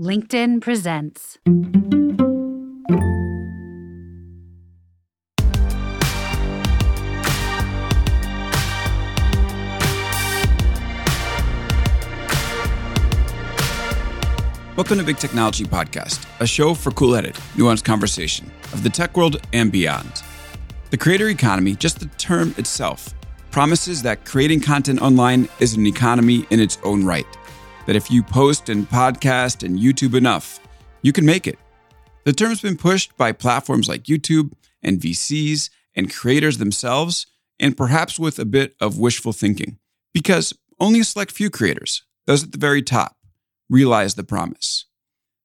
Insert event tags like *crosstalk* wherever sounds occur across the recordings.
LinkedIn presents. Welcome to Big Technology Podcast, a show for cool headed, nuanced conversation of the tech world and beyond. The creator economy, just the term itself, promises that creating content online is an economy in its own right. That if you post and podcast and YouTube enough, you can make it. The term's been pushed by platforms like YouTube and VCs and creators themselves, and perhaps with a bit of wishful thinking, because only a select few creators, those at the very top, realize the promise.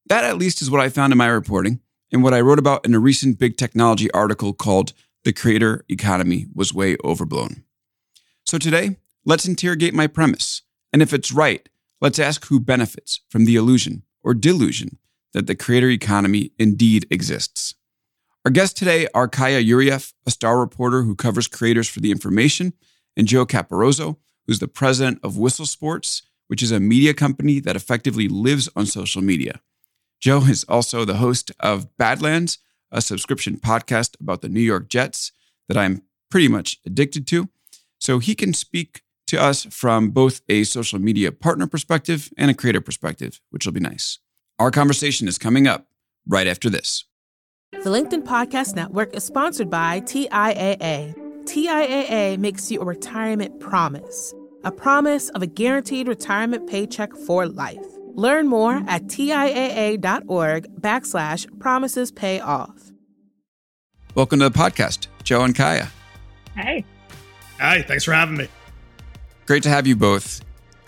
That, at least, is what I found in my reporting and what I wrote about in a recent big technology article called The Creator Economy Was Way Overblown. So today, let's interrogate my premise. And if it's right, let's ask who benefits from the illusion or delusion that the creator economy indeed exists. Our guests today are Kaya Yurieff, a star reporter who covers creators for The Information, and Joe Caporoso, who's the president of Whistle Sports, which is a media company that effectively lives on social media. Joe is also the host of Badlands, a subscription podcast about the New York Jets that I'm pretty much addicted to. So he can speak to us from both a social media partner perspective and a creator perspective, which will be nice. Our conversation is coming up right after this. The LinkedIn Podcast Network is sponsored by TIAA. TIAA makes you a retirement promise, a promise of a guaranteed retirement paycheck for life. Learn more at TIAA.org backslash promises pay off. Welcome to the podcast, Joe and Kaya. Hey. Hi, thanks for having me. Great to have you both.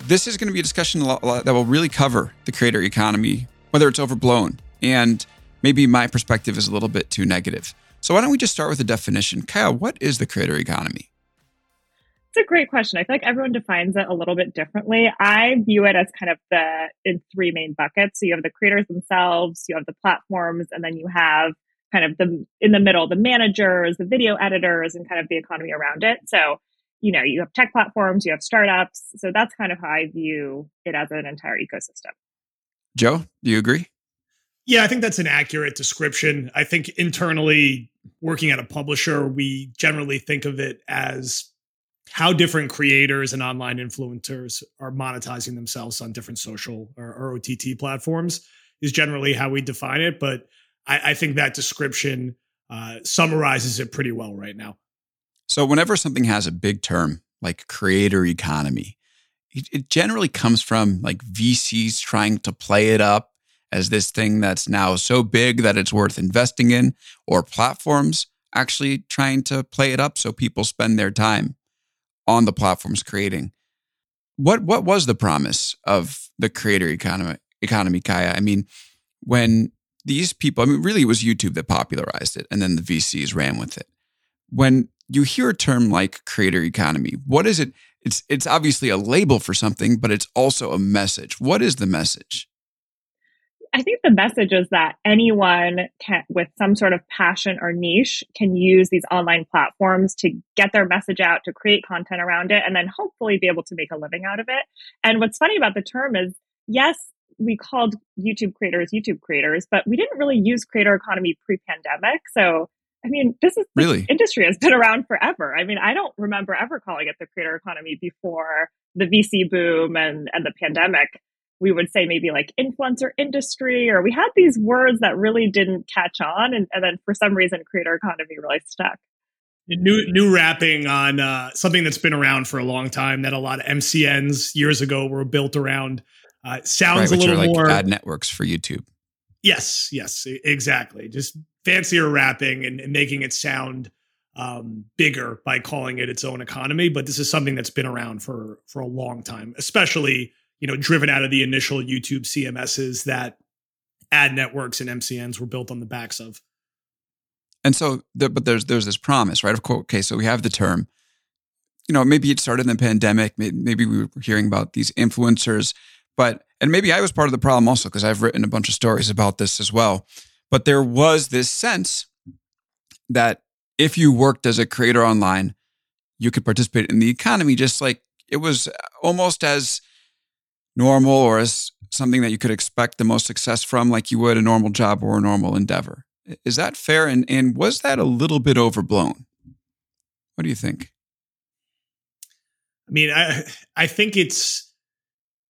This is going to be a discussion that will really cover the creator economy, whether it's overblown, and maybe my perspective is a little bit too negative. So why don't we just start with a definition? Kyle, what is the creator economy? It's a great question. I feel like everyone defines it a little bit differently. I view it as kind of the in three main buckets. So you have the creators themselves, you have the platforms, and then you have kind of the in the middle, the managers, the video editors, and kind of the economy around it. So, you know, you have tech platforms, you have startups. So that's kind of how I view it as an entire ecosystem. Joe, do you agree? Yeah, I think that's an accurate description. I think internally, working at a publisher, we generally think of it as how different creators and online influencers are monetizing themselves on different social or, or OTT platforms is generally how we define it. But I, I think that description uh, summarizes it pretty well right now. So, whenever something has a big term like creator economy, it, generally comes from like VCs trying to play it up as this thing that's now so big that it's worth investing in, or platforms actually trying to play it up so people spend their time on the platforms creating. What what was the promise of the creator economy economy, Kaya? I mean, when these people, I mean, really it was YouTube that popularized it, and then the VCs ran with it. When you hear a term like creator economy, what is it? It's it's obviously a label for something, but it's also a message. What is the message? I think the message is that anyone can, with some sort of passion or niche can use these online platforms to get their message out, to create content around it, and then hopefully be able to make a living out of it. And what's funny about the term is, yes, we called YouTube creators YouTube creators, but we didn't really use creator economy pre-pandemic. So, I mean, this is this really industry has been around forever. I mean, I don't remember ever calling it the creator economy before the VC boom and and the pandemic. We would say maybe like influencer industry, or we had these words that really didn't catch on, and, and then for some reason, creator economy really stuck. New new wrapping on uh, something that's been around for a long time that a lot of MCNs years ago were built around uh, sounds right, a little like more ad networks for YouTube. Yes, yes, exactly. Just fancier wrapping and, and making it sound um, bigger by calling it its own economy. But this is something that's been around for for a long time, especially you know driven out of the initial YouTube CMSs that ad networks and MCNs were built on the backs of. And so, the, but there's there's this promise, right? Of course, okay, so we have the term. You know, maybe it started in the pandemic. Maybe we were hearing about these influencers but, and maybe I was part of the problem also because I've written a bunch of stories about this as well. But there was this sense that if you worked as a creator online, you could participate in the economy just like it was uh, almost as normal or as something that you could expect the most success from, like you would a normal job or a normal endeavor. Is that fair? And and was that a little bit overblown? What do you think? I mean, I I think it's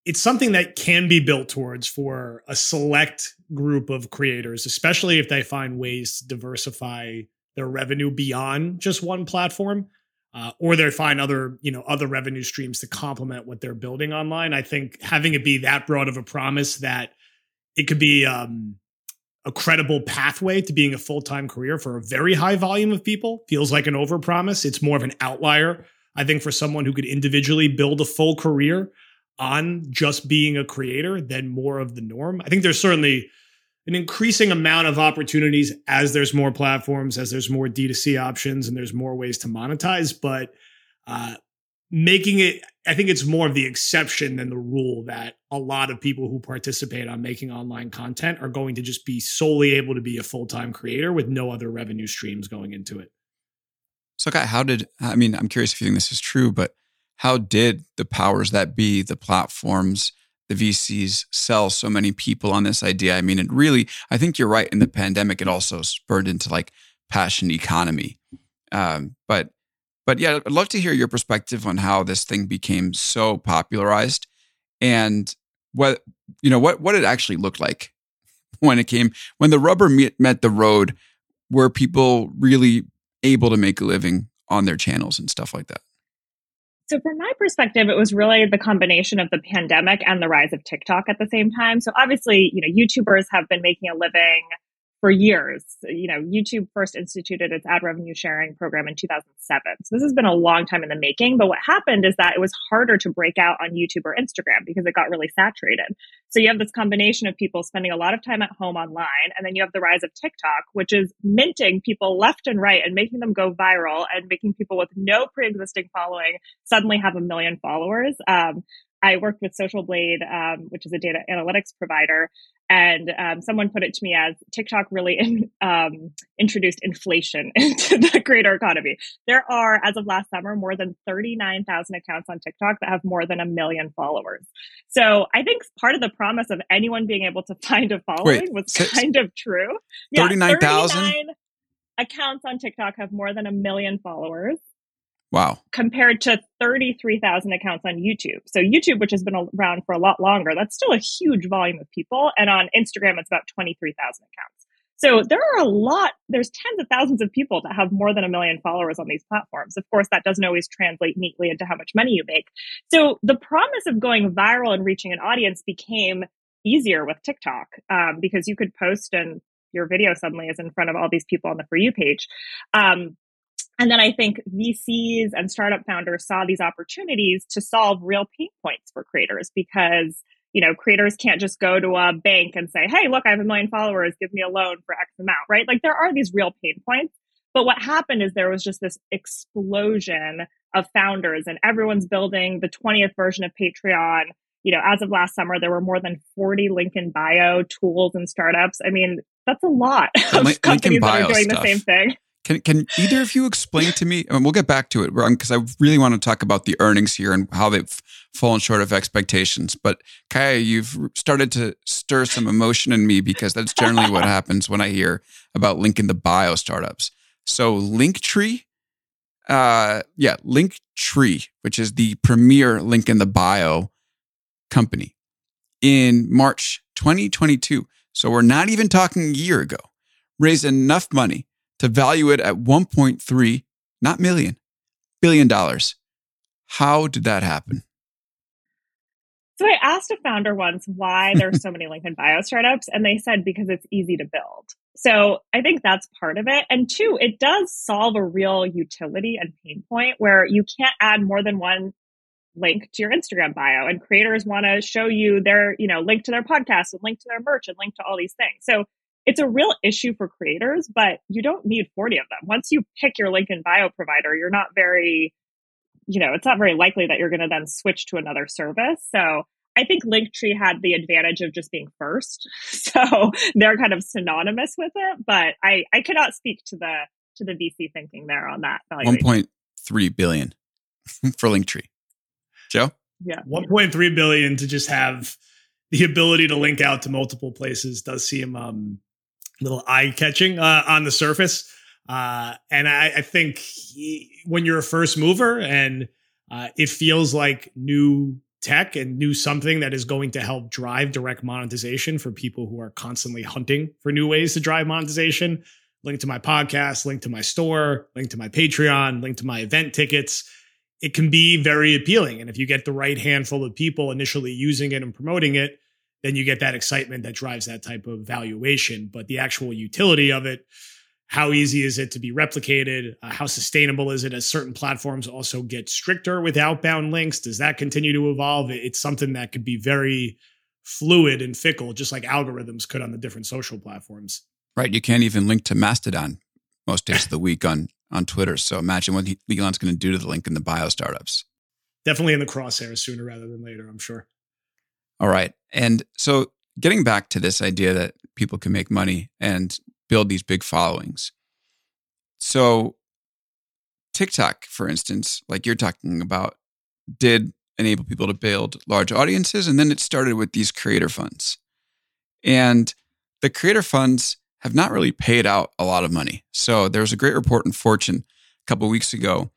it's something that can be built towards for a select group of creators, especially if they find ways to diversify their revenue beyond just one platform. Uh, or they find other, you know, other revenue streams to complement what they're building online. I think having it be that broad of a promise that it could be um, a credible pathway to being a full time career for a very high volume of people feels like an overpromise. It's more of an outlier, I think, for someone who could individually build a full career on just being a creator than more of the norm. I think there's certainly an increasing amount of opportunities as there's more platforms, as there's more D2C options, and there's more ways to monetize. But uh, making it, I think it's more of the exception than the rule that a lot of people who participate on making online content are going to just be solely able to be a full time creator with no other revenue streams going into it. So, Guy, how did, I mean, I'm curious if you think this is true, but how did the powers that be, the platforms, the VCs sell so many people on this idea. I mean, it really, I think you're right. In the pandemic, it also spurred into like passion economy. Um, but, but yeah, I'd love to hear your perspective on how this thing became so popularized and what, you know, what, what it actually looked like *laughs* when it came, when the rubber met, met the road, were people really able to make a living on their channels and stuff like that? So, from my perspective, it was really the combination of the pandemic and the rise of TikTok at the same time. So, obviously, you know, YouTubers have been making a living for years. You know, YouTube first instituted its ad revenue sharing program in 2007. So this has been a long time in the making. But what happened is that it was harder to break out on YouTube or Instagram because it got really saturated. So you have this combination of people spending a lot of time at home online, and then you have the rise of TikTok, which is minting people left and right and making them go viral and making people with no pre existing following suddenly have a million followers. Um, I worked with Social Blade, um, which is a data analytics provider, and um, someone put it to me as TikTok really *laughs* in, um, introduced inflation *laughs* into the creator economy. There are, as of last summer, more than 39,000 accounts on TikTok that have more than a million followers. So I think part of the promise of anyone being able to *laughs* find a following Wait, was kind of true. 39,000? Yeah, accounts on TikTok have more than a million followers. Wow. Compared to 33,000 accounts on YouTube. So YouTube, which has been around for a lot longer, that's still a huge volume of people. And on Instagram, it's about 23,000 accounts. So there are a lot, there's tens of thousands of people that have more than a million followers on these platforms. Of course, that doesn't always translate neatly into how much money you make. So the promise of going viral and reaching an audience became easier with TikTok um, because you could post and your video suddenly is in front of all these people on the For You page. Um, and then I think VCs and startup founders saw these opportunities to solve real pain points for creators because, you know, creators can't just go to a bank and say, Hey, look, I have a million followers. Give me a loan for X amount, right? Like there are these real pain points. But what happened is there was just this explosion of founders and everyone's building the 20th version of Patreon. You know, as of last summer, there were more than 40 link in bio tools and startups. I mean, that's a lot of companies that are doing stuff. the same thing. Can can either of you explain to me? And we'll get back to it because I really want to talk about the earnings here and how they've fallen short of expectations. But Kaya, you've started to stir some emotion in me because that's generally what *laughs* happens when I hear about link in the bio startups. So Linktree, uh, yeah, Linktree, which is the premier link in the bio company, in March 2022. So we're not even talking a year ago. Raised enough money to value it at 1.3, not million, billion dollars. How did that happen? So I asked a founder once why there's *laughs* so many link in bio startups, and they said because it's easy to build. So I think that's part of it. And two, it does solve a real utility and pain point where you can't add more than one link to your Instagram bio and creators want to show you their, you know, link to their podcast and link to their merch and link to all these things. So it's a real issue for creators, but you don't need 40 of them. Once you pick your link in bio provider, you're not very, you know, it's not very likely that you're going to then switch to another service. So I think Linktree had the advantage of just being first. *laughs* So they're kind of synonymous with it, but I, I cannot speak to the, to the VC thinking there on that. 1.3 billion *laughs* for Linktree. Joe? Yeah. 1.3 billion to just have the ability to link out to multiple places does seem um, a little eye catching uh, on the surface. Uh, and I, I, think he, when you're a first mover and uh, it feels like new tech and new something that is going to help drive direct monetization for people who are constantly hunting for new ways to drive monetization. Link to my podcast, link to my store, link to my Patreon, link to my event tickets. It can be very appealing. And if you get the right handful of people initially using it and promoting it, then you get that excitement that drives that type of valuation. But the actual utility of it, how easy is it to be replicated? Uh, how sustainable is it as certain platforms also get stricter with outbound links? Does that continue to evolve? It's something that could be very fluid and fickle, just like algorithms could on the different social platforms. Right. You can't even link to Mastodon most days of the week on on Twitter. So imagine what Elon's going to do to the link in the bio startups. Definitely in the crosshairs sooner rather than later, I'm sure. All right. And so getting back to this idea that people can make money and build these big followings. So, TikTok, for instance, like you're talking about, did enable people to build large audiences. And then it started with these creator funds. And the creator funds have not really paid out a lot of money. So, there was a great report in Fortune a couple weeks ago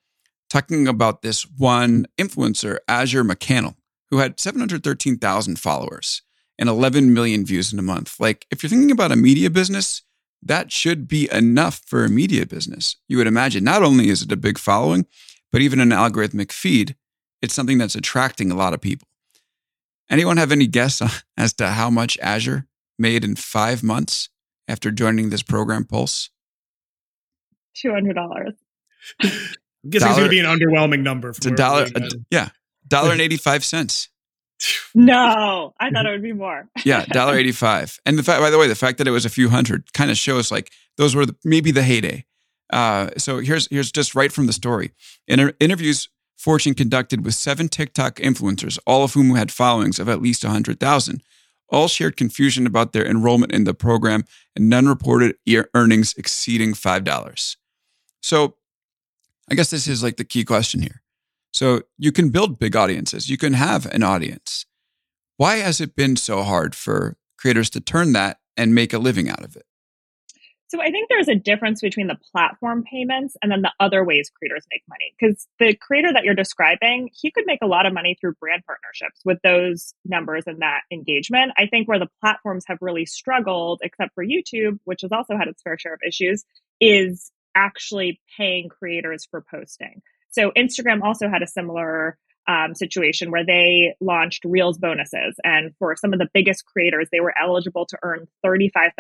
talking about this one influencer, Azure McCannell, who had 713,000 followers and 11 million views in a month. Like, if you're thinking about a media business, that should be enough for a media business. You would imagine not only is it a big following, but even an algorithmic feed, it's something that's attracting a lot of people. Anyone have any guess *laughs* as to how much Azure made in five months after joining this program, Pulse? $200. *laughs* I'm guessing it's going to be an underwhelming number. It's a dollar. yeah. Dollar and 85 cents. No, I thought it would be more. *laughs* yeah, dollar eighty five. And the fact, by the way, the fact that it was a few hundred kind of shows like those were the, maybe the heyday. Uh, so here's here's just right from the story. In interviews Fortune conducted with seven TikTok influencers, all of whom had followings of at least hundred thousand, all shared confusion about their enrollment in the program, and none reported earnings exceeding five dollars. So, I guess this is like the key question here. So you can build big audiences, you can have an audience. Why has it been so hard for creators to turn that and make a living out of it? So I think there's a difference between the platform payments and then the other ways creators make money. Because the creator that you're describing, he could make a lot of money through brand partnerships with those numbers and that engagement. I think where the platforms have really struggled, except for YouTube, which has also had its fair share of issues, is actually paying creators for posting. So Instagram also had a similar um, situation where they launched Reels bonuses. And for some of the biggest creators, they were eligible to earn $35,000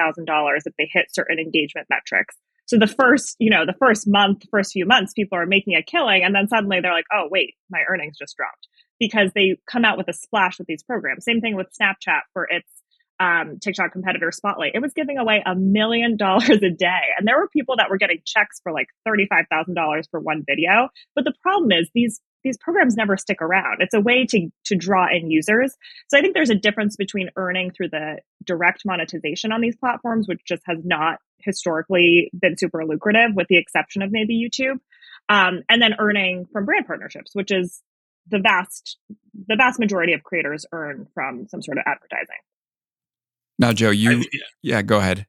if they hit certain engagement metrics. So the first, you know, the first month, first few months, people are making a killing. And then suddenly they're like, oh, wait, my earnings just dropped because they come out with a splash with these programs. Same thing with Snapchat for its um, TikTok competitor Spotlight. It was giving away a million dollars a day. And there were people that were getting checks for like $35,000 for one video. But the problem is these these programs never stick around. It's a way to to draw in users. So I think there's a difference between earning through the direct monetization on these platforms, which just has not historically been super lucrative, with the exception of maybe YouTube, um, and then earning from brand partnerships, which is the vast the vast majority of creators earn from some sort of advertising. Now, Joe, you, I, yeah. yeah, go ahead.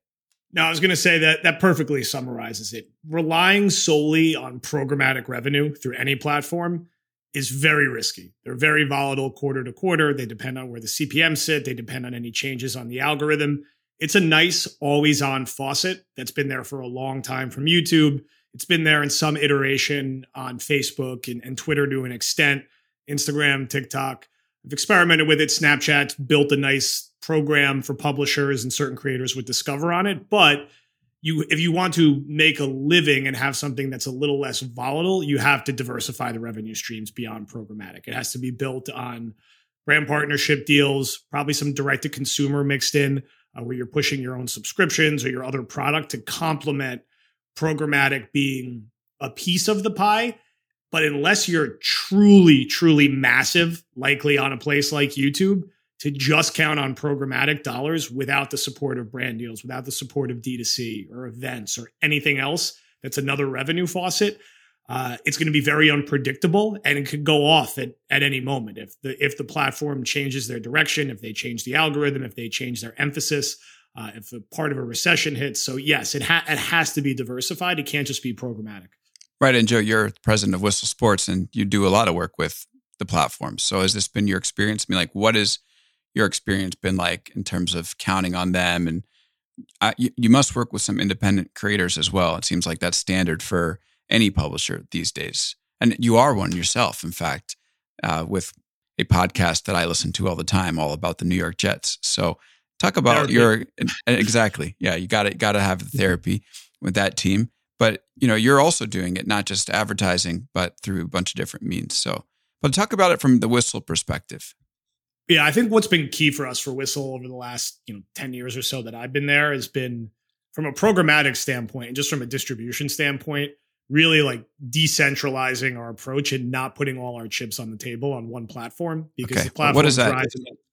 No, I was going to say that that perfectly summarizes it. Relying solely on programmatic revenue through any platform is very risky. They're very volatile quarter to quarter. They depend on where the CPM sit. They depend on any changes on the algorithm. It's a nice always on faucet that's been there for a long time from YouTube. It's been there in some iteration on Facebook and, and Twitter to an extent, Instagram, TikTok. I've experimented with it. Snapchat's built a nice program for publishers and certain creators with Discover on it. But you, if you want to make a living and have something that's a little less volatile, you have to diversify the revenue streams beyond programmatic. It has to be built on brand partnership deals, probably some direct to consumer mixed in, uh, where you're pushing your own subscriptions or your other product to complement programmatic being a piece of the pie. But unless you're truly, truly massive, likely on a place like YouTube, to just count on programmatic dollars without the support of brand deals, without the support of D2C or events or anything else that's another revenue faucet, uh, it's going to be very unpredictable and it could go off at, at any moment. If the if the platform changes their direction if they change the algorithm if they change their emphasis uh, if a part of a recession hits. So yes it, ha- it has to be diversified. It can't just be programmatic. Right and joe you're president of whistle sports and you do a lot of work with the platforms so has this been your experience? I mean like what has your experience been like in terms of counting on them and uh, you, you must work with some independent creators as well it seems like that's standard for any publisher these days. And you are one yourself, in fact, uh, with a podcast that I listen to all the time, all about the New York Jets. So talk about your exactly, yeah, you got to got to have the therapy with that team. But you know, you're also doing it not just advertising, but through a bunch of different means. So, but talk about it from the whistle perspective. Yeah, I think what's been key for us for Whistle over the last you know ten years or so that I've been there has been from a programmatic standpoint and just from a distribution standpoint really like decentralizing our approach and not putting all our chips on the table on one platform because okay. the platform what is that?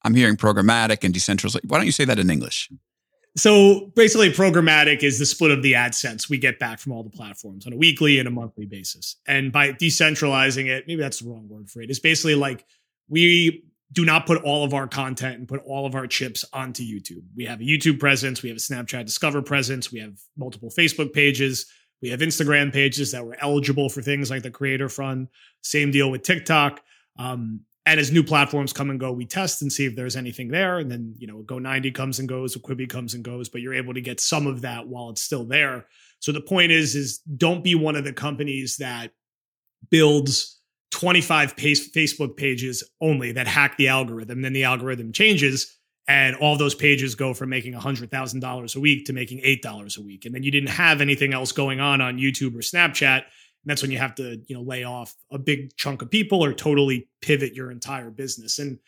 I'm hearing programmatic and decentralized. Why don't you say that in English? So basically, programmatic is the split of the AdSense we get back from all the platforms on a weekly and a monthly basis. And by decentralizing it, maybe that's the wrong word for it. It's basically like we do not put all of our content and put all of our chips onto YouTube. We have a YouTube presence, we have a Snapchat Discover presence, we have multiple Facebook pages we have Instagram pages that were eligible for things like the Creator Fund. Same deal with TikTok. Um, and as new platforms come and go, we test and see if there's anything there. And then, you know, Go 90 comes and goes, Quibi comes and goes, but you're able to get some of that while it's still there. So the point is, is don't be one of the companies that builds 25 Facebook pages only that hack the algorithm. Then the algorithm changes and all those pages go from making $100,000 a week to making $8 a week. And then you didn't have anything else going on on YouTube or Snapchat. And that's when you have to, you know, lay off a big chunk of people or totally pivot your entire business. And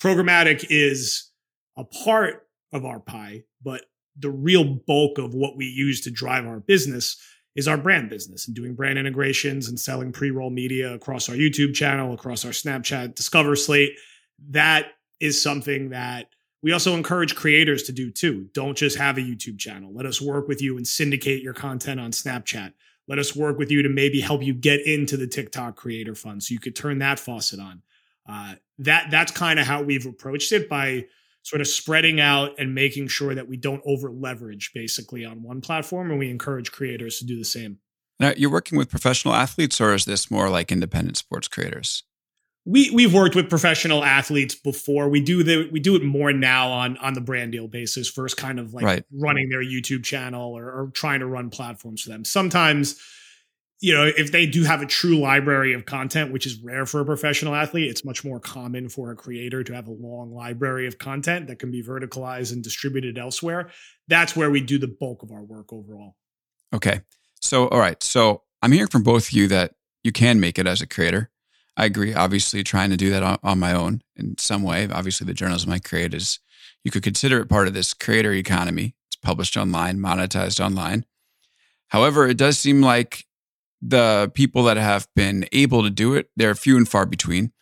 programmatic is a part of our pie, but the real bulk of what we use to drive our business is our brand business and doing brand integrations and selling pre-roll media across our YouTube channel, across our Snapchat Discover slate. That is something that we also encourage creators to do too. Don't just have a YouTube channel. Let us work with you and syndicate your content on Snapchat. Let us work with you to maybe help you get into the TikTok Creator Fund so you could turn that faucet on. Uh, that that's kind of how we've approached it by sort of spreading out and making sure that we don't over leverage basically on one platform, and we encourage creators to do the same. Now, you're working with professional athletes, or is this more like independent sports creators? we we've worked with professional athletes before. We do the we do it more now on on the brand deal basis versus kind of like right. running their YouTube channel or, or trying to run platforms for them. Sometimes, you know, if they do have a true library of content, which is rare for a professional athlete, it's much more common for a creator to have a long library of content that can be verticalized and distributed elsewhere. That's where we do the bulk of our work overall. Okay. So, all right. So I'm hearing from both of you that you can make it as a creator I agree. Obviously, trying to do that on, on, my own in some way. Obviously, the journalism I create is you could consider it part of this creator economy. It's published online, monetized online. However, it does seem like the people that have been able to do it, they're few and far between.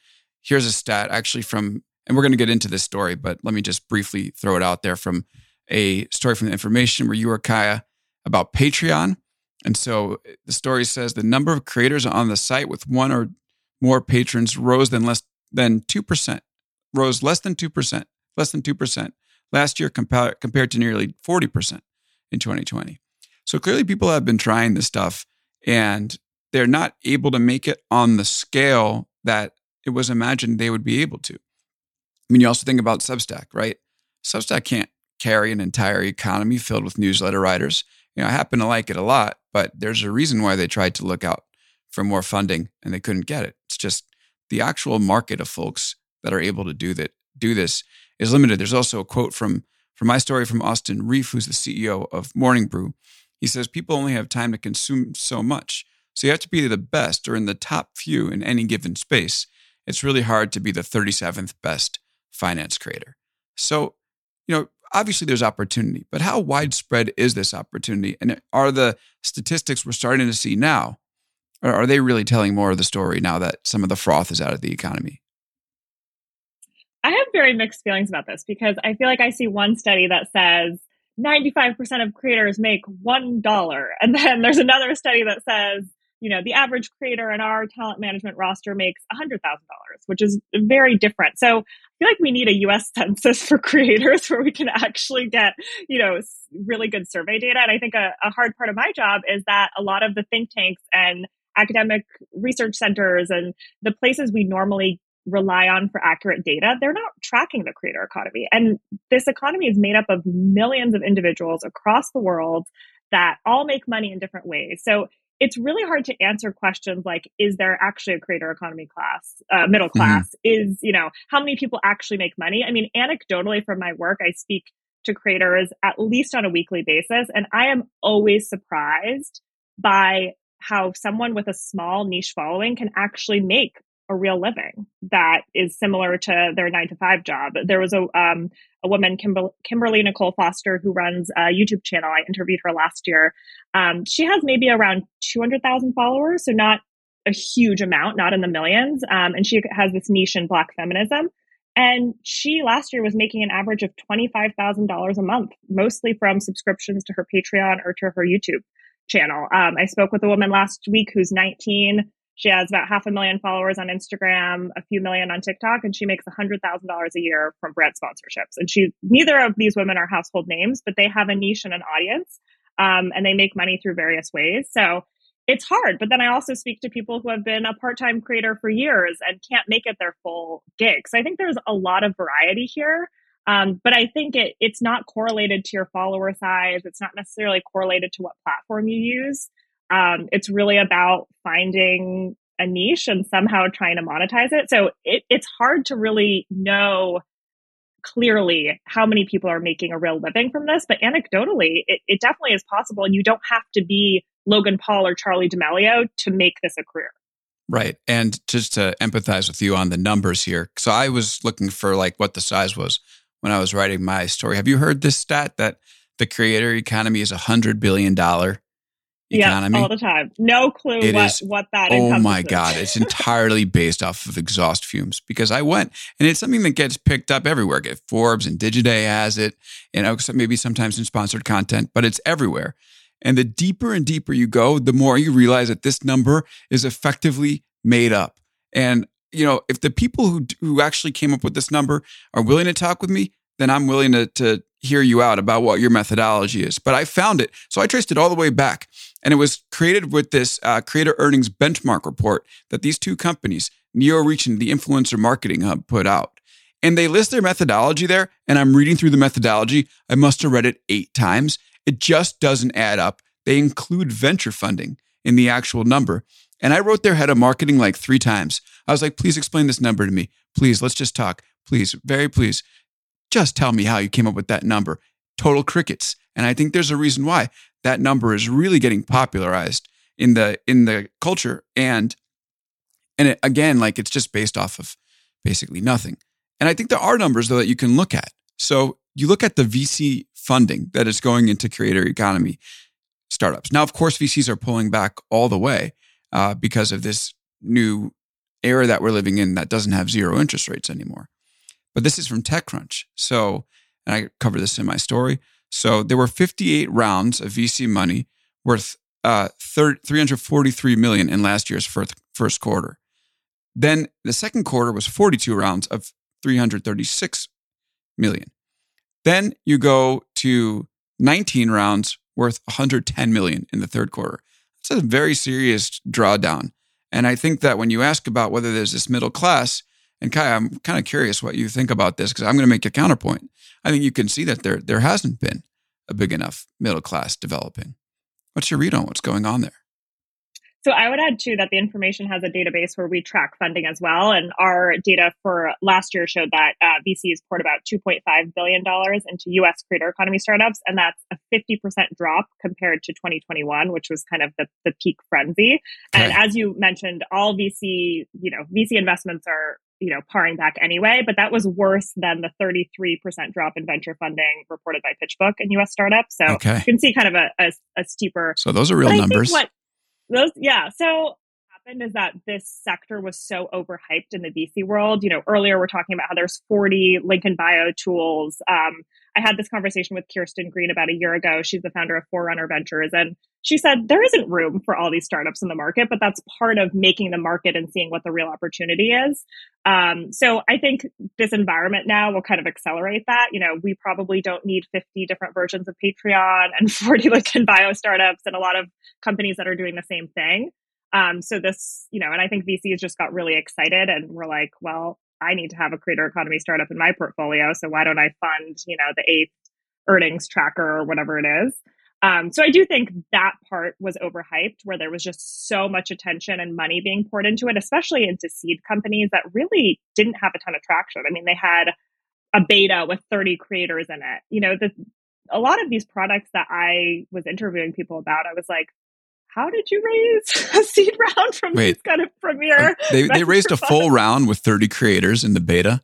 Here's a stat actually from, and we're going to get into this story, but let me just briefly throw it out there from a story from the information where you are Kaya about Patreon. And so the story says the number of creators on the site with one or more patrons rose than less than 2%, rose less than 2%, less than 2% last year compared compared to nearly 40% in 2020. So clearly people have been trying this stuff and they're not able to make it on the scale that it was imagined they would be able to. I mean, you also think about Substack, right? Substack can't carry an entire economy filled with newsletter writers. You know, I happen to like it a lot, but there's a reason why they tried to look out for more funding and they couldn't get it. It's just the actual market of folks that are able to do that do this is limited. There's also a quote from from my story from Austin Rief, who's the CEO of Morning Brew. He says people only have time to consume so much. So you have to be the best or in the top few in any given space. It's really hard to be the 37th best finance creator. So, you know, obviously there's opportunity, but how widespread is this opportunity? And are the statistics we're starting to see now are they really telling more of the story now that some of the froth is out of the economy? I have very mixed feelings about this because I feel like I see one study that says 95% of creators make $1. And then there's another study that says you know, the average creator in our talent management roster makes $100,000, which is very different. So I feel like we need a US *laughs* census for creators where we can actually get, you know, really good survey data. And I think a, a hard part of my job is that a lot of the think tanks and academic research centers and the places we normally rely on for accurate data, they're not tracking the creator economy. And this economy is made up of millions of individuals across the world that all make money in different ways. So it's really hard to answer questions like is there actually a creator economy class uh, middle mm-hmm. class mm-hmm. is you know how many people actually make money i mean anecdotally from my work i speak to creators at least on a weekly basis and i am always surprised by how someone with a small niche following can actually make a real living that is similar to their nine to five job. There was a um, a woman, Kimber- Kimberly Nicole Foster, who runs a YouTube channel. I interviewed her last year. Um, she has maybe around two hundred thousand followers, so not a huge amount, not in the millions. Um, and she has this niche in Black feminism. And she last year was making an average of $25,000 a month, mostly from subscriptions to her Patreon or to her YouTube channel. Um, I spoke with a woman last week who's 19 she has about half a million followers on Instagram, a few million on TikTok, and she makes $100,000 a year from brand sponsorships. And she, neither of these women are household names, but they have a niche and an audience, um, and they make money through various ways. So it's hard. But then I also speak to people who have been a part time creator for years and can't make it their full gig. So I think there's a lot of variety here. Um, but I think it, it's not correlated to your follower size. It's not necessarily correlated to what platform you use. Um, it's really about finding a niche and somehow trying to monetize it. So it, it's hard to really know clearly how many people are making a real living from this, but anecdotally, it, it definitely is possible. And you don't have to be Logan Paul or Charlie D'Amelio to make this a career. Right. And just to empathize with you on the numbers here. So I was looking for like what the size was when I was writing my story. Have you heard this stat that the creator economy is a hundred billion dollar economy. Yeah, all the time. No clue it what, is, what that Oh my God. It's entirely based off of exhaust fumes because I went and it's something that gets picked up everywhere. Get Forbes and Digiday has it, and maybe sometimes in sponsored content, but it's everywhere. And the deeper and deeper you go, the more you realize that this number is effectively made up. And you know, if the people who who actually came up with this number are willing to talk with me, then I'm willing to to hear you out about what your methodology is. But I found it, so I traced it all the way back. And it was created with this uh, creator earnings benchmark report that these two companies, NeoReach and the Influencer Marketing Hub, put out. And they list their methodology there. And I'm reading through the methodology. I must have read it eight times. It just doesn't add up. They include venture funding in the actual number. And I wrote their head of marketing like three times. I was like, please explain this number to me. Please, let's just talk. Please, very please. Just tell me how you came up with that number. Total crickets. And I think there's a reason why. That number is really getting popularized in the in the culture. And and it, again like it's just based off of basically nothing. And i think there are numbers though that you can look at. So you look at the vc funding that is going into creator economy startups. Now of course vcs are pulling back all the way uh, because of this new era that we're living in that doesn't have zero interest rates anymore. But this is from techcrunch. So and i cover this in my story so there were 58 rounds of VC money worth uh, 343 million in last year's first, first quarter. Then the second quarter was 42 rounds of 336 million. Then you go to 19 rounds worth 110 million in the third quarter. It's a very serious drawdown. And I think that when you ask about whether there's this middle class, and Kai, I'm kind of curious what you think about this because I'm going to make a counterpoint. I think you can see that there there hasn't been a big enough middle class developing. What's your read on what's going on there? So I would add too that the information has a database where we track funding as well, and our data for last year showed that uh, VCs poured about 2.5 billion dollars into U.S. creator economy startups, and that's a 50 percent drop compared to 2021, which was kind of the, the peak frenzy. Okay. And as you mentioned, all VC, you know, VC investments are you know, paring back anyway, but that was worse than the 33% drop in venture funding reported by PitchBook and US startups. So okay. you can see kind of a, a, a steeper. So those are real numbers. What those, yeah. So happened is that this sector was so overhyped in the VC world. You know, earlier we're talking about how there's 40 link in bio tools. Um, I had this conversation with Kirsten Green about a year ago. She's the founder of Forerunner Ventures. And she said there isn't room for all these startups in the market, but that's part of making the market and seeing what the real opportunity is. Um, so I think this environment now will kind of accelerate that. You know, we probably don't need 50 different versions of Patreon and *laughs* 40 link in bio startups and a lot of companies that are doing the same thing. Um, so this, you know, and I think VCs just got really excited and were like, well, I need to have a creator economy startup in my portfolio. So why don't I fund, you know, the eighth earnings tracker or whatever it is? Um, so I do think that part was overhyped, where there was just so much attention and money being poured into it, especially into seed companies that really didn't have a ton of traction. I mean, they had a beta with 30 creators in it. You know, the, a lot of these products that I was interviewing people about, I was like, how did you raise *laughs* a seed round from Wait, these kind of premier? Uh, they, they raised a full round with 30 creators in the beta.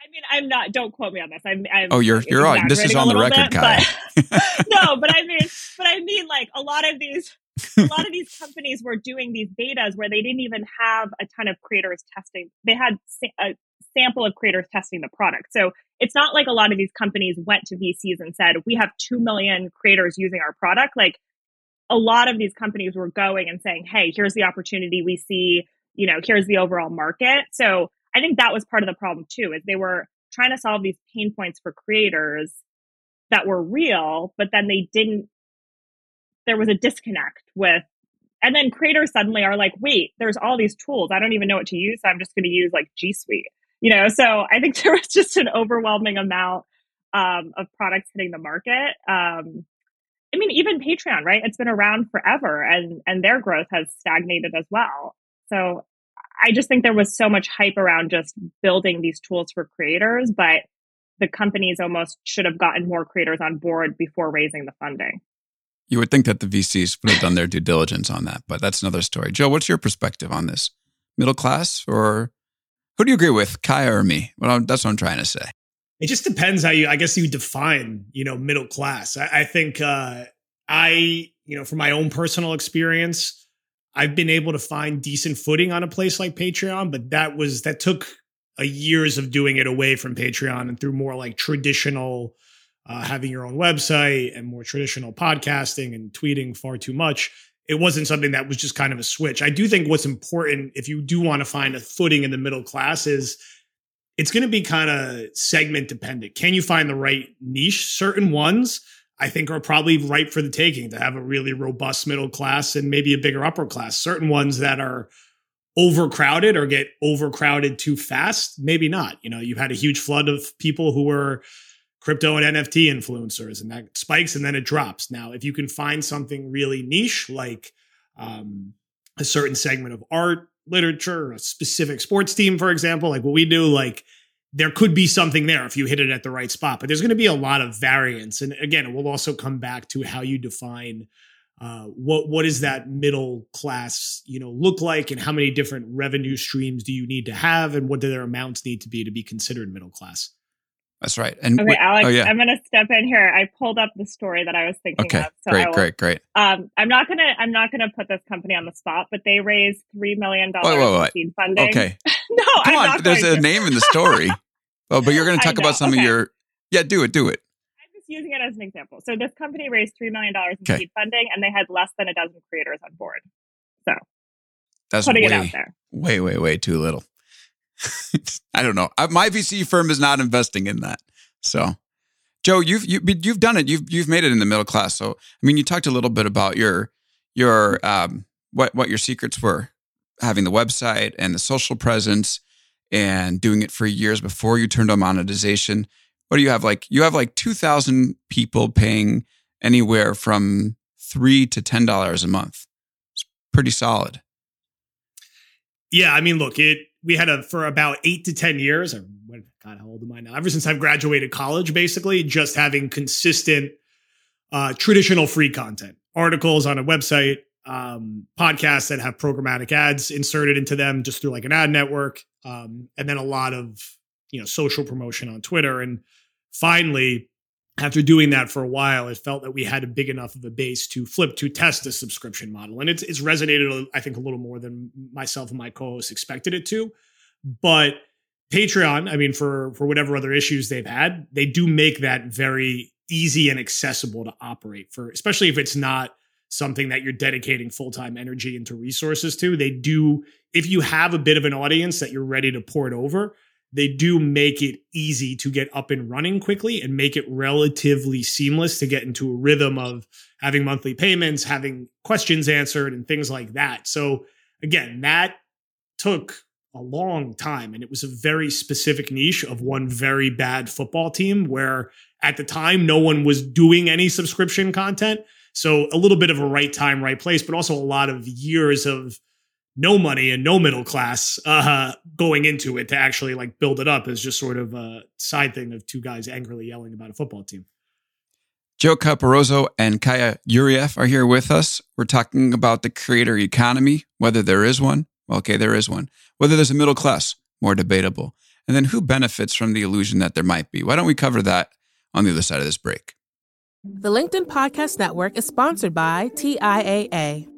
I mean, I'm not. Don't quote me on this. I'm. I'm oh, you're you're on. This is on the record, bit, Kai. But, *laughs* no, *laughs* but I mean, but I mean, like a lot of these, a lot of these companies were doing these betas where they didn't even have a ton of creators testing. They had a sample of creators testing the product. So it's not like a lot of these companies went to VCs and said, "We have two million creators using our product." Like a lot of these companies were going and saying, hey, here's the opportunity we see, you know, here's the overall market. So I think that was part of the problem too, is they were trying to solve these pain points for creators that were real, but then they didn't, there was a disconnect with, and then creators suddenly are like, wait, there's all these tools. I don't even know what to use. So I'm just going to use like G Suite, you know? So I think *laughs* there was just an overwhelming amount um, of products hitting the market. Um, I mean, even Patreon, right? It's been around forever and and their growth has stagnated as well. So I just think there was so much hype around just building these tools for creators, but the companies almost should have gotten more creators on board before raising the funding. You would think that the VCs would have done their due diligence on that, but that's another story. Joe, what's your perspective on this? Middle class or who do you agree with, Kai or me? Well, that's what I'm trying to say. It just depends how you, I guess, you define, you know, middle class. I, I think uh, I, you know, from my own personal experience, I've been able to find decent footing on a place like Patreon, but that was that took a years of doing it away from Patreon and through more like traditional, uh, having your own website and more traditional podcasting and tweeting far too much. It wasn't something that was just kind of a switch. I do think what's important if you do want to find a footing in the middle class is it's going to be kind of segment dependent. Can you find the right niche? Certain ones I think are probably ripe for the taking to have a really robust middle class and maybe a bigger upper class. Certain ones that are overcrowded or get overcrowded too fast, maybe not. You know, you've had a huge flood of people who were crypto and NFT influencers and that spikes and then it drops. Now, if you can find something really niche like um, a certain segment of art literature, a specific sports team, for example, like what we do, like there could be something there if you hit it at the right spot. But there's going to be a lot of variance, and again, it will also come back to how you define uh, what what does that middle class you know look like, and how many different revenue streams do you need to have, and what do their amounts need to be to be considered middle class. That's right. And okay, Alex, oh, yeah. I'm going to step in here. I pulled up the story that I was thinking okay, of. So great, will, great, great. Um, I'm not gonna, I'm not gonna put this company on the spot, but they raised three million dollars in seed funding. Okay. *laughs* no, come I'm on. There's a to. name in the story. *laughs* oh, but you're going to talk about some okay. of your. Yeah, do it, do it. I'm just using it as an example. So this company raised three million dollars in okay. seed funding, and they had less than a dozen creators on board. So that's putting way, it out there. Way, way, way too little. *laughs* I don't know. My VC firm is not investing in that. So, Joe, you've you, have you have done it. You've you've made it in the middle class. So, I mean, you talked a little bit about your your um, what what your secrets were, having the website and the social presence, and doing it for years before you turned on monetization. What do you have? Like you have like two thousand people paying anywhere from three to ten dollars a month. It's pretty solid. Yeah, I mean, look, it we had a for about eight to ten years, or what God, how old am I now? Ever since I've graduated college, basically, just having consistent uh, traditional free content, articles on a website, um, podcasts that have programmatic ads inserted into them just through like an ad network, um, and then a lot of you know social promotion on Twitter. And finally, after doing that for a while, it felt that we had a big enough of a base to flip to test the subscription model, and it's it's resonated, I think, a little more than myself and my co-hosts expected it to. But Patreon, I mean, for for whatever other issues they've had, they do make that very easy and accessible to operate for, especially if it's not something that you're dedicating full time energy into resources to. They do, if you have a bit of an audience that you're ready to pour it over, they do make it easy to get up and running quickly and make it relatively seamless to get into a rhythm of having monthly payments, having questions answered, and things like that. So, again, that took a long time and it was a very specific niche of one very bad football team where at the time no one was doing any subscription content so a little bit of a right time right place but also a lot of years of no money and no middle class uh, going into it to actually like build it up as just sort of a side thing of two guys angrily yelling about a football team Joe Caporoso and Kaya Yurieff are here with us. We're talking about the creator economy, whether there is one, Well, Okay, there is one. Whether there's a middle class, more debatable. And then who benefits from the illusion that there might be? Why don't we cover that on the other side of this break? The LinkedIn Podcast Network is sponsored by TIAA.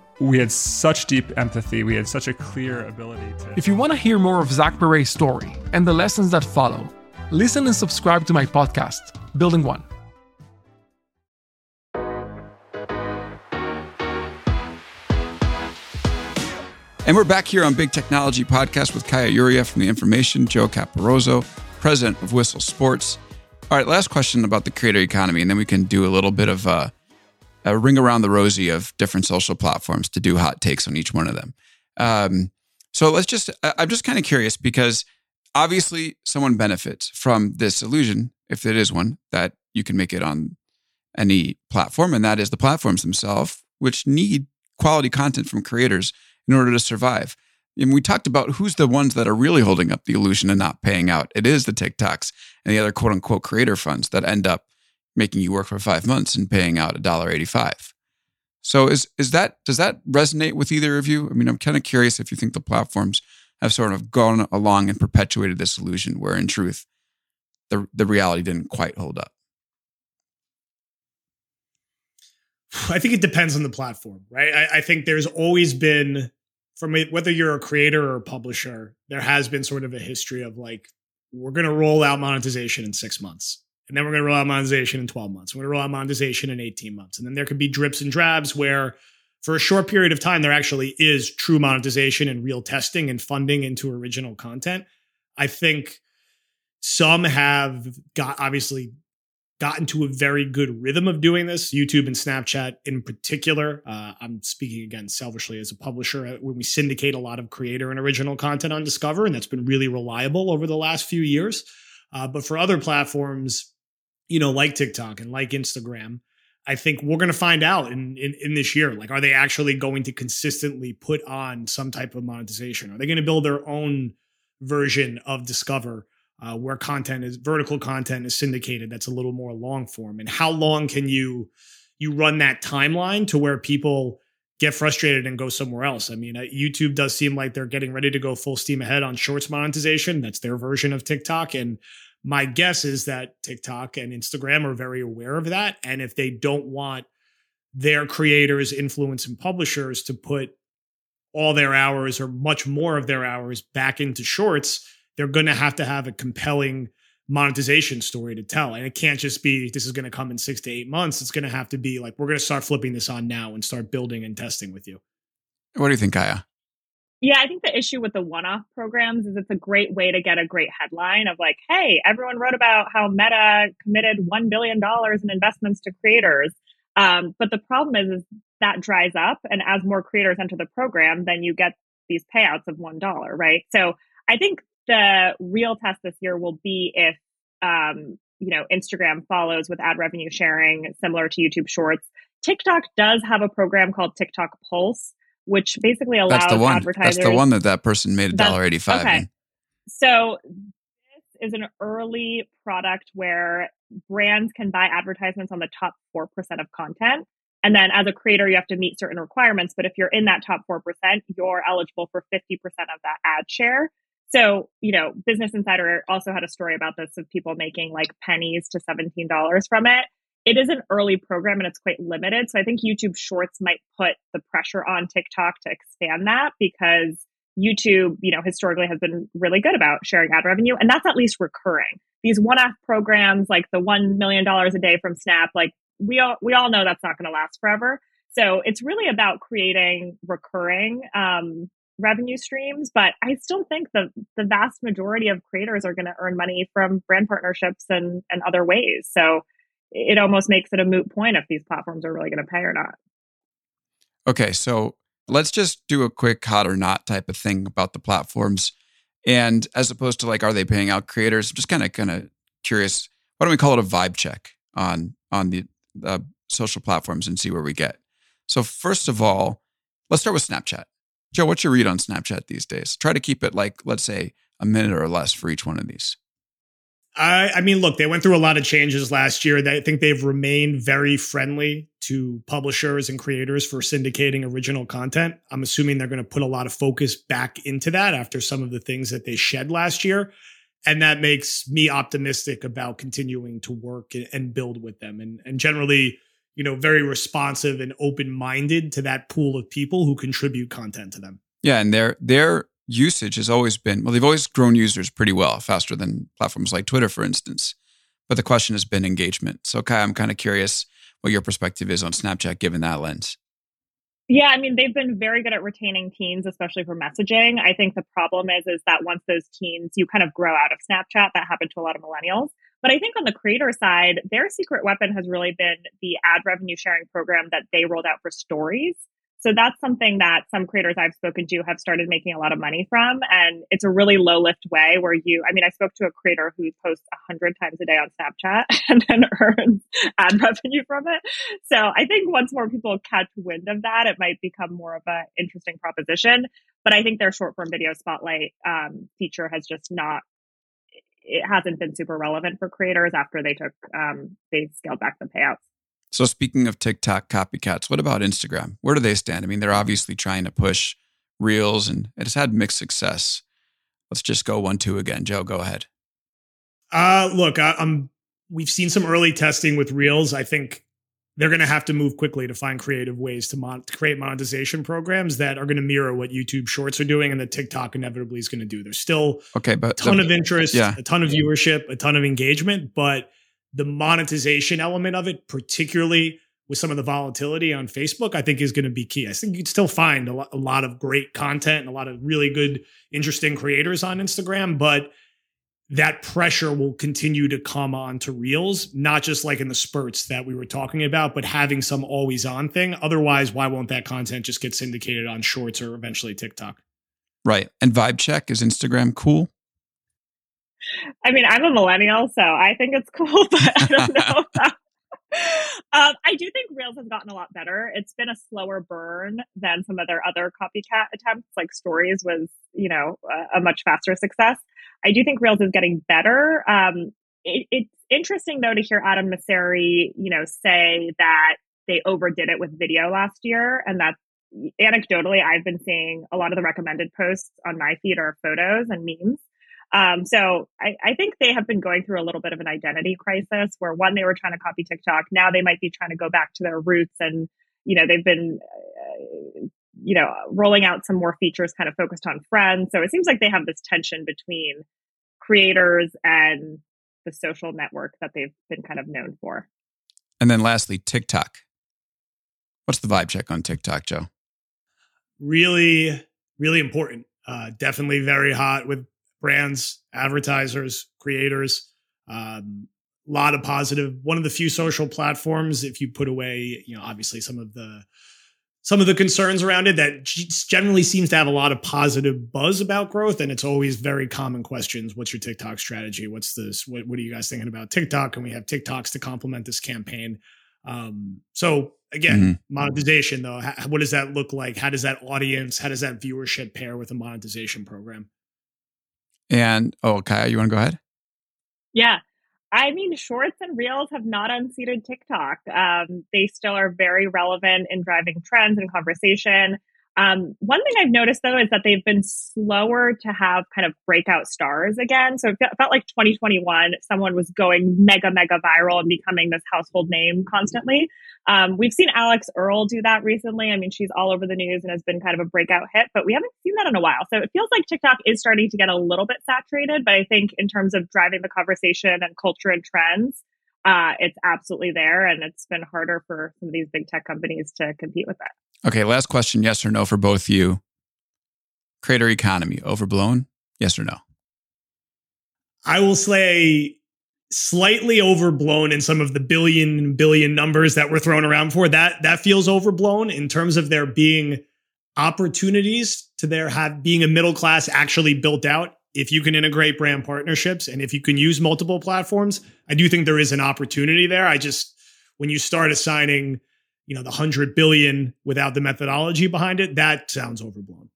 we had such deep empathy. We had such a clear ability to. If you want to hear more of Zach Perret's story and the lessons that follow, listen and subscribe to my podcast, Building One. And we're back here on Big Technology Podcast with Kaya Yurieff from The Information, Joe Caporoso, president of Whistle Sports. All right, last question about the creator economy, and then we can do a little bit of uh, a ring around the rosy of different social platforms to do hot takes on each one of them. Um, so let's just, I'm just kind of curious because obviously someone benefits from this illusion, if it is one, that you can make it on any platform, and that is the platforms themselves, which need quality content from creators in order to survive. And we talked about who's the ones that are really holding up the illusion and not paying out. It is the TikToks and the other quote unquote creator funds that end up making you work for five months and paying out a dollar eighty-five. So is is that does that resonate with either of you? I mean, I'm kind of curious if you think the platforms have sort of gone along and perpetuated this illusion where in truth the the reality didn't quite hold up. I think it depends on the platform, right? I, I think there's always been, from whether you're a creator or a publisher, there has been sort of a history of like, we're going to roll out monetization in six months. And then we're going to roll out monetization in 12 months. We're going to roll out monetization in 18 months. And then there could be drips and drabs where for a short period of time, there actually is true monetization and real testing and funding into original content. I think some have got obviously gotten to a very good rhythm of doing this. YouTube and Snapchat in particular. Uh, I'm speaking again selfishly as a publisher uh, when we syndicate a lot of creator and original content on Discover, and that's been really reliable over the last few years. Uh, but for other platforms, you know, like TikTok and like Instagram, I think we're going to find out in, in, in this year. Like, are they actually going to consistently put on some type of monetization? Are they going to build their own version of Discover uh, where content is vertical content is syndicated? That's a little more long form. And how long can you you run that timeline to where people get frustrated and go somewhere else? I mean, uh, YouTube does seem like they're getting ready to go full steam ahead on Shorts monetization. That's their version of TikTok, and my guess is that TikTok and Instagram are very aware of that. And if they don't want their creators, influence, and publishers to put all their hours or much more of their hours back into shorts, they're going to have to have a compelling monetization story to tell. And it can't just be this is going to come in six to eight months. It's going to have to be like, we're going to start flipping this on now and start building and testing with you. What do you think, Kaya? Yeah, I think the issue with the one off programs is it's a great way to get a great headline of like, hey, everyone wrote about how Meta committed $1 billion in investments to creators. Um, but the problem is, is that dries up. And as more creators enter the program, then you get these payouts of $1, right? So I think the real test this year will be if, um, you know, Instagram follows with ad revenue sharing, similar to YouTube Shorts. TikTok does have a program called TikTok Pulse, which basically allows that's the one. advertisers. That's the one that that person made a dollar eighty-five. Okay. in. So this is an early product where brands can buy advertisements on the top 4% of content. And then as a creator, you have to meet certain requirements. But if you're in that top 4%, you're eligible for 50% of that ad share. So, you know, Business Insider also had a story about this of people making like pennies to $17 from it. It is an early program and it's quite limited. So I think YouTube Shorts might put the pressure on TikTok to expand that because YouTube, you know, historically has been really good about sharing ad revenue, and that's at least recurring. These one-off programs, like the one million dollars a day from Snap, like we all we all know that's not going to last forever. So it's really about creating recurring um, revenue streams. But I still think the the vast majority of creators are going to earn money from brand partnerships and and other ways. So it almost makes it a moot point if these platforms are really going to pay or not. Okay, so let's just do a quick hot or not type of thing about the platforms. And as opposed to like, are they paying out creators? I'm just kind of kind of curious. Why don't we call it a vibe check on on the uh, social platforms and see where we get? So first of all, let's start with Snapchat. Joe, what's your read on Snapchat these days? Try to keep it like, let's say, a minute or less for each one of these. I, I mean, look, they went through a lot of changes last year. I think they've remained very friendly to publishers and creators for syndicating original content. I'm assuming they're going to put a lot of focus back into that after some of the things that they shed last year. And that makes me optimistic about continuing to work and build with them and, and generally, you know, very responsive and open minded to that pool of people who contribute content to them. Yeah. And their, their usage has always been, well, they've always grown users pretty well, faster than platforms like Twitter, for instance. But the question has been engagement. So, Kai, I'm kind of curious what your perspective is on Snapchat given that lens. Yeah, I mean, they've been very good at retaining teens, especially for messaging. I think the problem is, is that once those teens, you kind of grow out of Snapchat. That happened to a lot of millennials. But I think on the creator side, their secret weapon has really been the ad revenue sharing program that they rolled out for stories. So that's something that some creators I've spoken to have started making a lot of money from. And it's a really low lift way where you, I mean, I spoke to a creator who posts 100 times a day on Snapchat *laughs* and then earns ad revenue from it. So I think once more people catch wind of that, it might become more of an interesting proposition. But I think their short form video spotlight um, feature has just not it hasn't been super relevant for creators after they took um, they scaled back the payouts. So speaking of TikTok copycats, what about Instagram? Where do they stand? I mean, they're obviously trying to push Reels, and it has had mixed success. Let's just go one two again. Joe, go ahead. Uh, look, I, I'm. We've seen some early testing with Reels. I think they're going to have to move quickly to find creative ways to, mon- to create monetization programs that are going to mirror what YouTube Shorts are doing and that TikTok inevitably is going to do. There's still okay, but a ton the, of interest, yeah. a ton of viewership, a ton of engagement, but the monetization element of it, particularly with some of the volatility on Facebook, I think is going to be key. I think you'd still find a lot, a lot of great content and a lot of really good, interesting creators on Instagram, but that pressure will continue to come on to reels, not just like in the spurts that we were talking about, but having some always on thing. Otherwise, why won't that content just get syndicated on shorts or eventually TikTok? Right. And vibe check is Instagram cool? I mean, I'm a millennial, so I think it's *laughs* cool, but I don't know. *laughs* *laughs* um, I do think Reels has gotten a lot better. It's been a slower burn than some of their other copycat attempts. Like Stories was, you know, a, a much faster success. I do think Reels is getting better. Um, it, it's interesting though to hear Adam Mosseri, you know, say that they overdid it with video last year, and that anecdotally, I've been seeing a lot of the recommended posts on my feed are photos and memes. Um, so I, I, think they have been going through a little bit of an identity crisis where one, they were trying to copy TikTok. Now they might be trying to go back to their roots and, you know, they've been uh, you know, rolling out some more features kind of focused on friends. So it seems like they have this tension between creators and the social network that they've been kind of known for. And then lastly, TikTok. What's the vibe check on TikTok, Joe? Really, really important. Uh, definitely very hot with brands, advertisers, creators. Um, a lot of positive. One of the few social platforms, if you put away, you know, obviously some of the some of the concerns around it that generally seems to have a lot of positive buzz about growth and it's always very common questions what's your tiktok strategy what's this what, what are you guys thinking about tiktok and we have tiktoks to complement this campaign um, so again mm-hmm. monetization though how, what does that look like how does that audience how does that viewership pair with a monetization program and oh kaya you want to go ahead yeah I mean, shorts and reels have not unseated TikTok. Um, they still are very relevant in driving trends and conversation. Um, one thing I've noticed though is that they've been slower to have kind of breakout stars again. So it felt like 2021, someone was going mega, mega viral and becoming this household name constantly. Um, we've seen Alix Earle do that recently. I mean, she's all over the news and has been kind of a breakout hit, but we haven't seen that in a while. So it feels like TikTok is starting to get a little bit saturated. But I think in terms of driving the conversation and culture and trends, uh, it's absolutely there. And it's been harder for some of these big tech companies to compete with that. Okay, last question yes or no for both you. Creator economy overblown? Yes or no? I will say slightly overblown in some of the billion billion numbers that were thrown around for that that feels overblown in terms of there being opportunities to there have being a middle class actually built out if you can integrate brand partnerships and if you can use multiple platforms i do think there is an opportunity there i just when you start assigning you know the 100 billion without the methodology behind it that sounds overblown.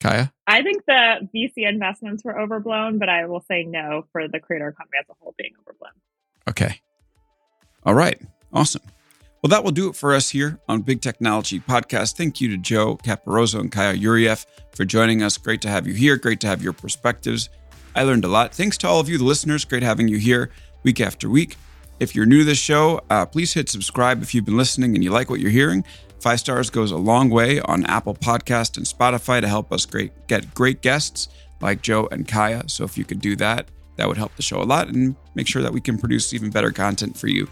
Kaya? I think the vc investments were overblown but i will say no for the creator economy as a whole being overblown. Okay. All right. Awesome. Well that will do it for us here on big technology podcast. Thank you to joe caporoso and kaya yurieff for joining us. Great to have you here. Great to have your perspectives. I learned a lot. Thanks to all of you the listeners. Great having you here week after week if you're new to this show, uh, please hit subscribe if you've been listening and you like what you're hearing. Five stars goes a long way on Apple Podcast and Spotify to help us great, get great guests like Joe and Kaya. So if you could do that, that would help the show a lot and make sure that we can produce even better content for you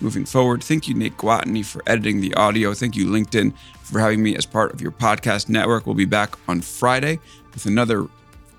moving forward. Thank you, Nate Gwattney, for editing the audio. Thank you, LinkedIn, for having me as part of your podcast network. We'll be back on Friday with another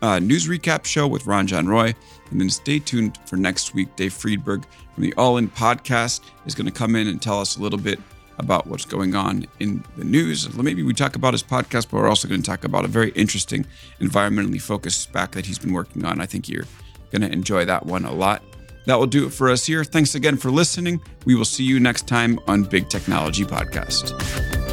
uh, news recap show with Ranjan Roy. And then stay tuned for next week. Dave Friedberg from the All In podcast is going to come in and tell us a little bit about what's going on in the news. Maybe we talk about his podcast, but we're also going to talk about a very interesting environmentally focused SPAC that he's been working on. I think you're going to enjoy that one a lot. That will do it for us here. Thanks again for listening. We will see you next time on Big Technology Podcast.